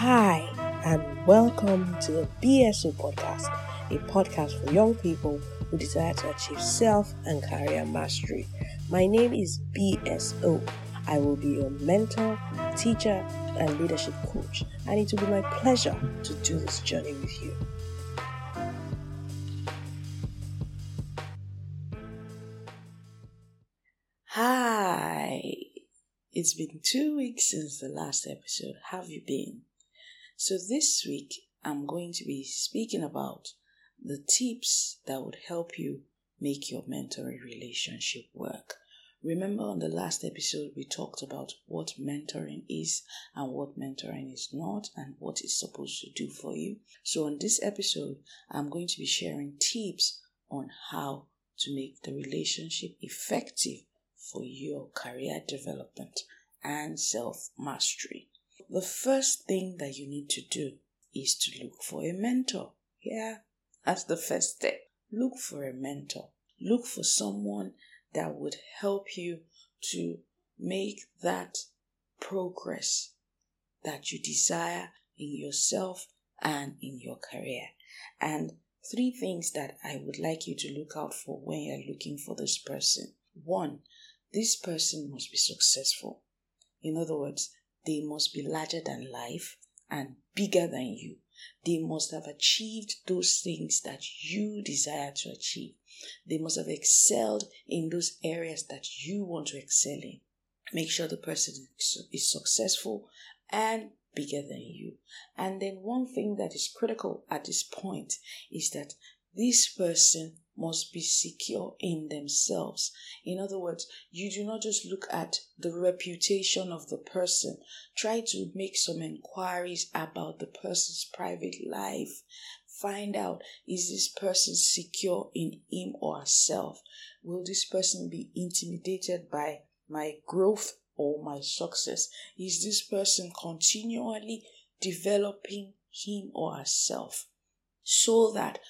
Hi, and welcome to the BSO podcast, a podcast for young people who desire to achieve self and career mastery. My name is BSO. I will be your mentor, teacher, and leadership coach, and it will be my pleasure to do this journey with you. Hi, it's been two weeks since the last episode. How have you been? So, this week I'm going to be speaking about the tips that would help you make your mentoring relationship work. Remember, on the last episode, we talked about what mentoring is and what mentoring is not, and what it's supposed to do for you. So, on this episode, I'm going to be sharing tips on how to make the relationship effective for your career development and self mastery. The first thing that you need to do is to look for a mentor. Yeah, that's the first step. Look for a mentor. Look for someone that would help you to make that progress that you desire in yourself and in your career. And three things that I would like you to look out for when you're looking for this person. One, this person must be successful. In other words, they must be larger than life and bigger than you. They must have achieved those things that you desire to achieve. They must have excelled in those areas that you want to excel in. Make sure the person is successful and bigger than you. And then, one thing that is critical at this point is that this person must be secure in themselves. In other words, you do not just look at the reputation of the person, try to make some inquiries about the person's private life. Find out is this person secure in him or herself? Will this person be intimidated by my growth or my success? Is this person continually developing him or herself so that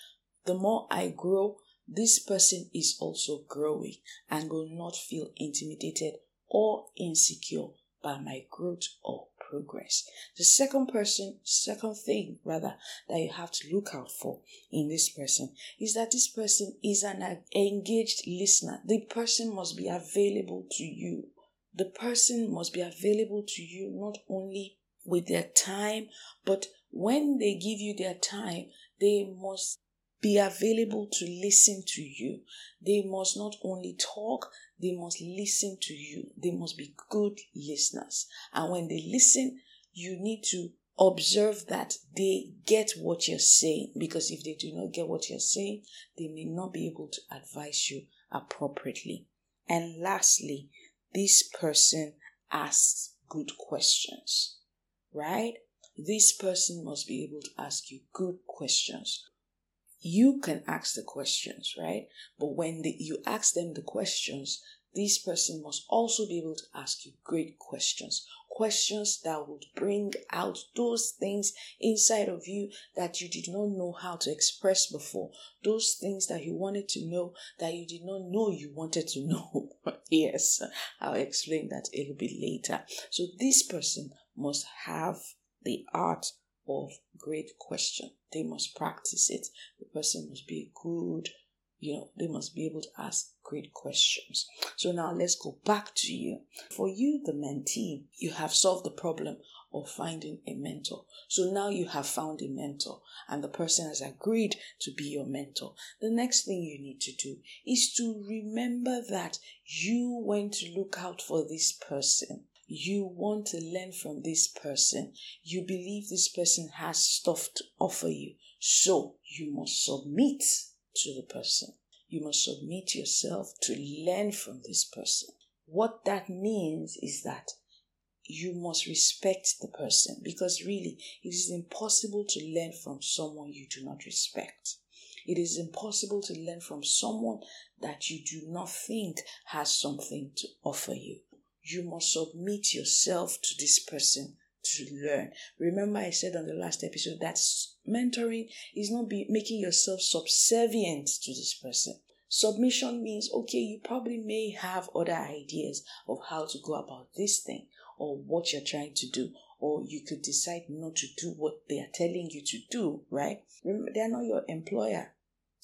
the more I grow, this person is also growing and will not feel intimidated or insecure by my growth or progress. The second person, second thing rather, that you have to look out for in this person is that this person is an engaged listener. The person must be available to you. The person must be available to you not only with their time, but when they give you their time, they must be available to listen to you. They must not only talk, they must listen to you. They must be good listeners. And when they listen, you need to observe that they get what you're saying because if they do not get what you're saying, they may not be able to advise you appropriately. And lastly, this person asks good questions, right? This person must be able to ask you good questions you can ask the questions, right? But when the, you ask them the questions, this person must also be able to ask you great questions. Questions that would bring out those things inside of you that you did not know how to express before. Those things that you wanted to know that you did not know you wanted to know. yes, I'll explain that a little bit later. So, this person must have the art of great question. They must practice it. The person must be good, you know, they must be able to ask great questions. So now let's go back to you. For you, the mentee, you have solved the problem of finding a mentor. So now you have found a mentor and the person has agreed to be your mentor. The next thing you need to do is to remember that you went to look out for this person. You want to learn from this person. You believe this person has stuff to offer you. So you must submit to the person. You must submit yourself to learn from this person. What that means is that you must respect the person because really it is impossible to learn from someone you do not respect. It is impossible to learn from someone that you do not think has something to offer you you must submit yourself to this person to learn. Remember, I said on the last episode that mentoring is not be making yourself subservient to this person. Submission means okay, you probably may have other ideas of how to go about this thing or what you're trying to do, or you could decide not to do what they are telling you to do, right? Remember, they are not your employer.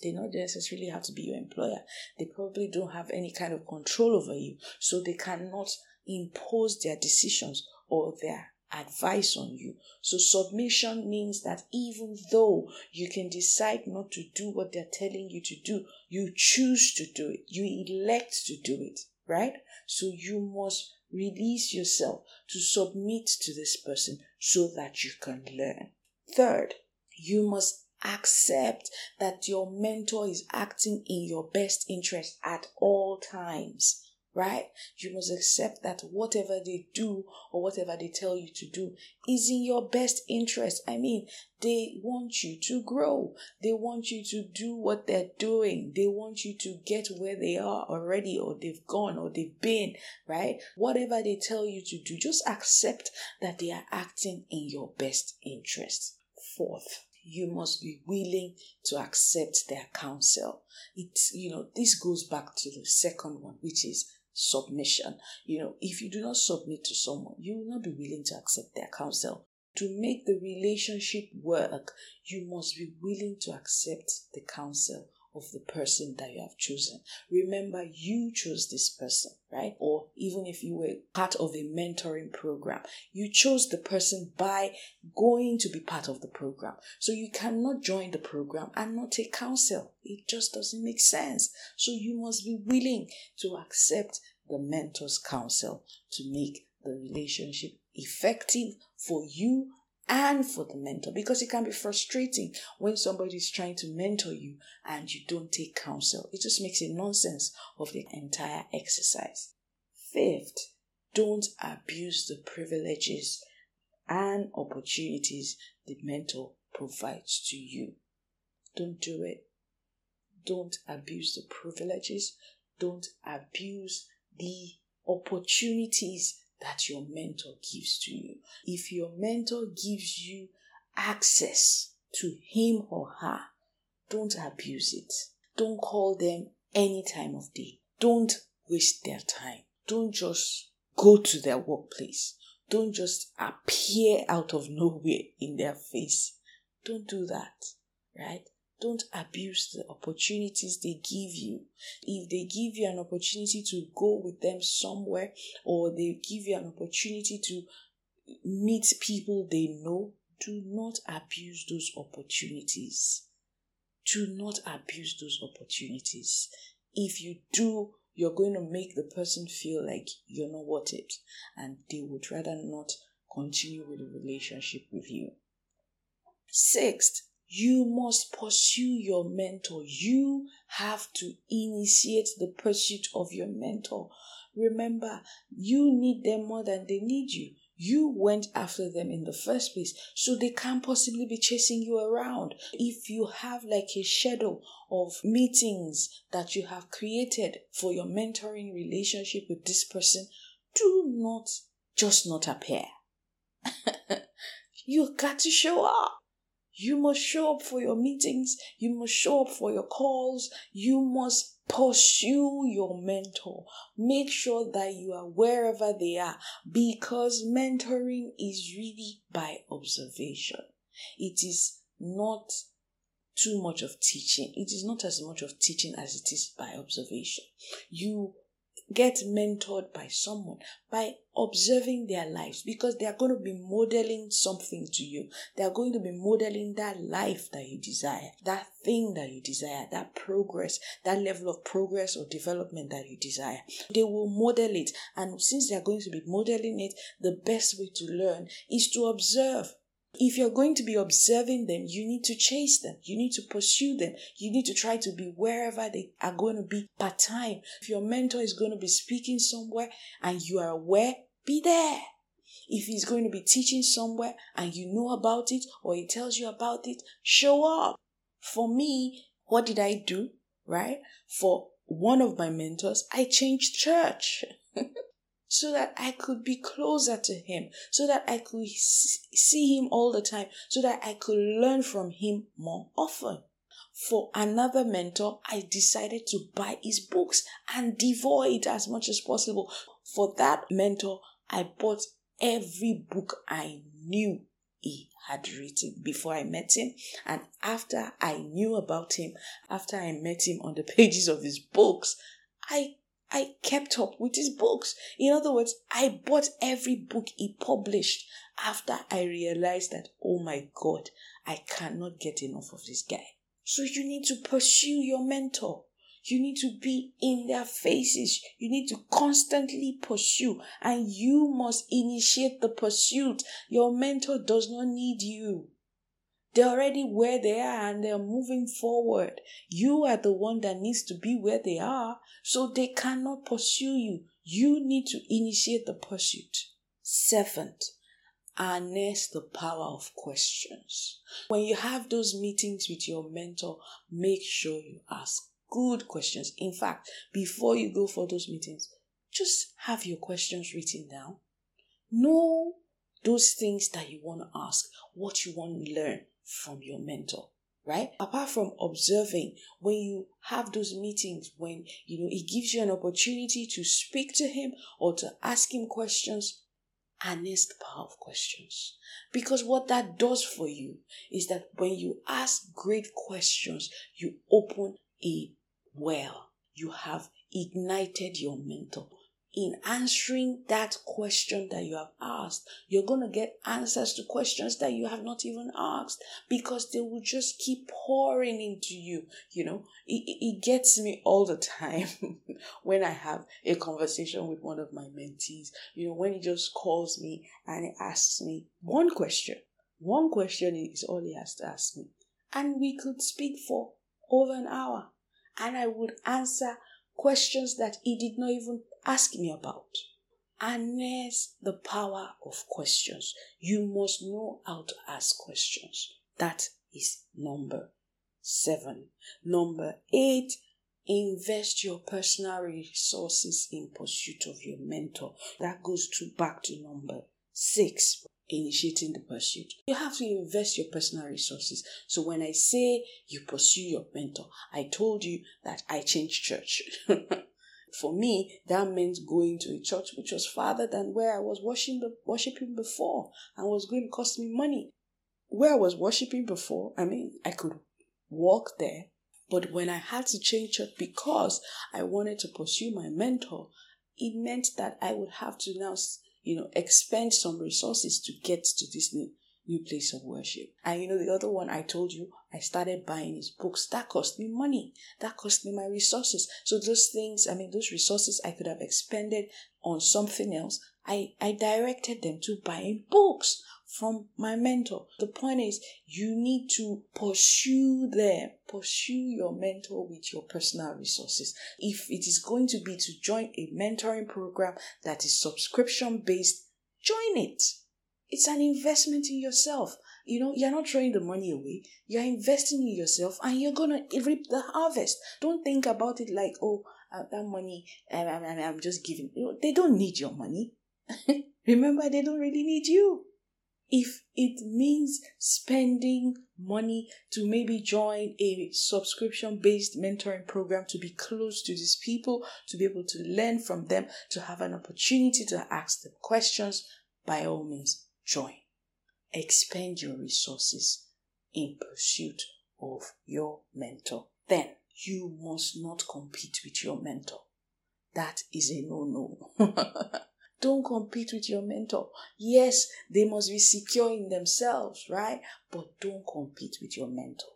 They don't necessarily have to be your employer. They probably don't have any kind of control over you, so they cannot impose their decisions or their advice on you. So submission means that even though you can decide not to do what they're telling you to do, you choose to do it. You elect to do it, right? So you must release yourself to submit to this person so that you can learn. Third, you must accept that your mentor is acting in your best interest at all times right? You must accept that whatever they do or whatever they tell you to do is in your best interest. I mean, they want you to grow. They want you to do what they're doing. They want you to get where they are already or they've gone or they've been, right? Whatever they tell you to do, just accept that they are acting in your best interest. Fourth, you must be willing to accept their counsel. It's, you know, this goes back to the second one, which is submission. You know, if you do not submit to someone, you will not be willing to accept their counsel. To make the relationship work, you must be willing to accept the counsel of the person that you have chosen. Remember, you chose this person, right? Or even if you were part of a mentoring program, you chose the person by going to be part of the program. So you cannot join the program and not take counsel. It just doesn't make sense. So you must be willing to accept the mentor's counsel to make the relationship effective for you and for the mentor because it can be frustrating when somebody is trying to mentor you and you don't take counsel. It just makes a nonsense of the entire exercise. Fifth, don't abuse the privileges and opportunities the mentor provides to you. Don't do it. Don't abuse the privileges. Don't abuse the opportunities that your mentor gives to you. If your mentor gives you access to him or her, don't abuse it. Don't call them any time of day. Don't waste their time. Don't just go to their workplace. Don't just appear out of nowhere in their face. Don't do that, right? Don't abuse the opportunities they give you. If they give you an opportunity to go with them somewhere or they give you an opportunity to meet people they know, do not abuse those opportunities. Do not abuse those opportunities. If you do, you're going to make the person feel like you're not worth it and they would rather not continue with a relationship with you. Sixth, you must pursue your mentor. You have to initiate the pursuit of your mentor. Remember, you need them more than they need you. You went after them in the first place, so they can't possibly be chasing you around. If you have like a shadow of meetings that you have created for your mentoring relationship with this person, do not just not appear. you got to show up. You must show up for your meetings. You must show up for your calls. You must pursue your mentor. Make sure that you are wherever they are because mentoring is really by observation. It is not too much of teaching. It is not as much of teaching as it is by observation. You get mentored by someone by observing their lives because they are going to be modeling something to you. They are going to be modeling that life that you desire, that thing that you desire, that progress, that level of progress or development that you desire. They will model it. And since they are going to be modeling it, the best way to learn is to observe if you're going to be observing them, you need to chase them. You need to pursue them. You need to try to be wherever they are going to be part time. If your mentor is going to be speaking somewhere and you are aware, be there. If he's going to be teaching somewhere and you know about it or he tells you about it, show up. For me, what did I do? Right? For one of my mentors, I changed church. so that I could be closer to Him, so that I could see Him all the time, so that I could learn from Him more often. For another mentor, I decided to buy his books and devour it as much as possible. For that mentor, I bought every book I knew he had written before I met him. And after I knew about him, after I met him on the pages of his books, I I kept up with his books. In other words, I bought every book he published after I realized that, oh my God, I cannot get enough of this guy. So you need to pursue your mentor. You need to be in their faces. You need to constantly pursue and you must initiate the pursuit. Your mentor does not need you. They're already where they are and they're moving forward. You are the one that needs to be where they are, so they cannot pursue you. You need to initiate the pursuit. Seventh, harness the power of questions. When you have those meetings with your mentor, make sure you ask good questions. In fact, before you go for those meetings, just have your questions written down. Know those things that you want to ask, what you want to learn from your mentor right? Apart from observing when you have those meetings when you know it gives you an opportunity to speak to him or to ask him questions harness the power of questions. Because what that does for you is that when you ask great questions you open a well. You have ignited your mentor in answering that question that you have asked, you're going to get answers to questions that you have not even asked because they will just keep pouring into you. You know, it, it gets me all the time when I have a conversation with one of my mentees. You know, when he just calls me and he asks me one question. One question is all he has to ask me. And we could speak for over an hour. And I would answer questions that he did not even ask me about. Harness the power of questions. You must know how to ask questions. That is number seven. Number eight, invest your personal resources in pursuit of your mentor. That goes to back to number six initiating the pursuit. You have to invest your personal resources. So when I say you pursue your mentor, I told you that I changed church. For me, that meant going to a church which was farther than where I was worshiping, before and was going to cost me money. Where I was worshiping before, I mean, I could walk there, but when I had to change church because I wanted to pursue my mentor, it meant that I would have to now you know, expend some resources to get to this new, new place of worship. And you know, the other one I told you, I started buying his books. That cost me money. That cost me my resources. So those things, I mean, those resources I could have expended on something else. I, I directed them to buying books from my mentor. The point is, you need to pursue them, pursue your mentor with your personal resources. If it is going to be to join a mentoring program that is subscription based, join it. It's an investment in yourself. You know, you're not throwing the money away. You're investing in yourself and you're going to reap the harvest. Don't think about it like, oh, uh, that money, I'm, I'm, I'm just giving. You know, they don't need your money. Remember, they don't really need you if it means spending money to maybe join a subscription based mentoring program to be close to these people, to be able to learn from them, to have an opportunity to ask them questions, by all means, join. Expend your resources in pursuit of your mentor. Then you must not compete with your mentor. That is a no no. Don't compete with your mentor. Yes, they must be secure in themselves, right? But don't compete with your mentor.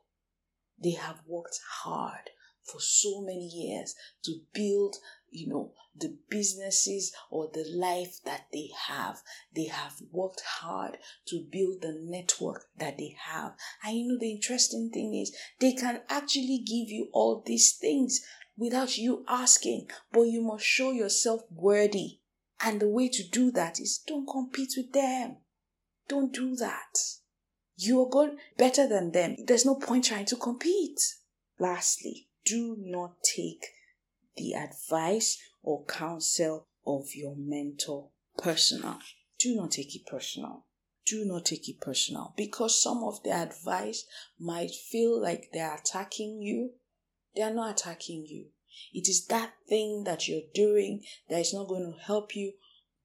They have worked hard for so many years to build, you know, the businesses or the life that they have. They have worked hard to build the network that they have. And you know, the interesting thing is they can actually give you all these things without you asking, but you must show yourself worthy and the way to do that is don't compete with them. Don't do that. You are going better than them. There's no point trying to compete. Lastly, do not take the advice or counsel of your mentor personal. Do not take it personal. Do not take it personal because some of the advice might feel like they're attacking you. They are not attacking you. It is that thing that you're doing that is not going to help you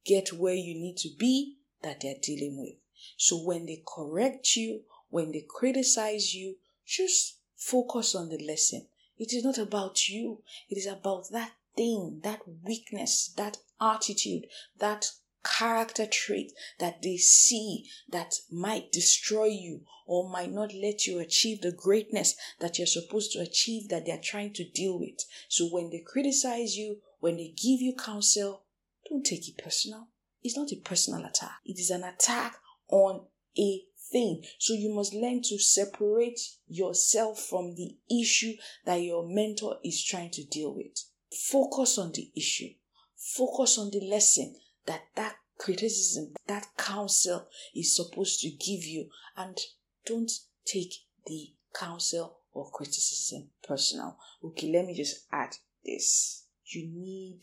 get where you need to be that they're dealing with. So when they correct you, when they criticize you, just focus on the lesson. It is not about you. It is about that thing, that weakness, that attitude, that character trait that they see that might destroy you or might not let you achieve the greatness that you're supposed to achieve that they're trying to deal with. So when they criticize you, when they give you counsel, don't take it personal. It's not a personal attack. It is an attack on a thing. So you must learn to separate yourself from the issue that your mentor is trying to deal with. Focus on the issue. Focus on the lesson that that criticism, that counsel is supposed to give you, and don't take the counsel or criticism personal. Okay, let me just add this. You need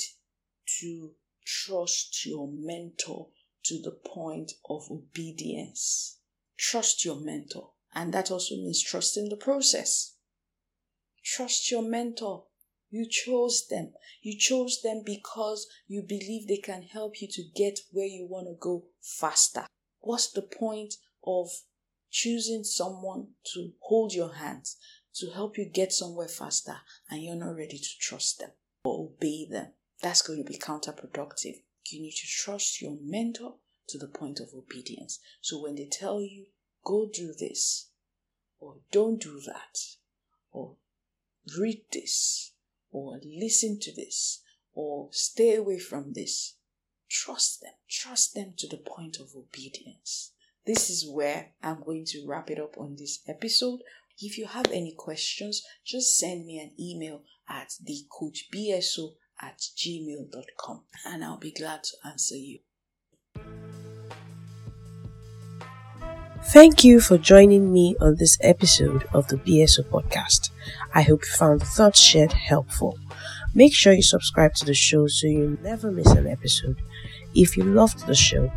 to trust your mentor to the point of obedience. Trust your mentor. And that also means trusting the process. Trust your mentor. You chose them. You chose them because you believe they can help you to get where you want to go faster. What's the point of choosing someone to hold your hands to help you get somewhere faster and you're not ready to trust them or obey them? That's going to be counterproductive. You need to trust your mentor to the point of obedience. So when they tell you, go do this, or don't do that, or read this, or listen to this or stay away from this. Trust them. Trust them to the point of obedience. This is where I'm going to wrap it up on this episode. If you have any questions, just send me an email at thecoachbso at gmail.com and I'll be glad to answer you. Thank you for joining me on this episode of the BSO podcast. I hope you found the thoughts shared helpful. Make sure you subscribe to the show so you never miss an episode. If you loved the show,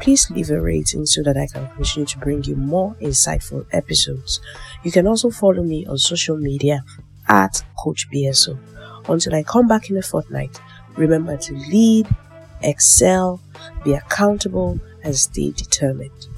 please leave a rating so that I can continue to bring you more insightful episodes. You can also follow me on social media at Coach BSO. Until I come back in a fortnight, remember to lead, excel, be accountable, and stay determined.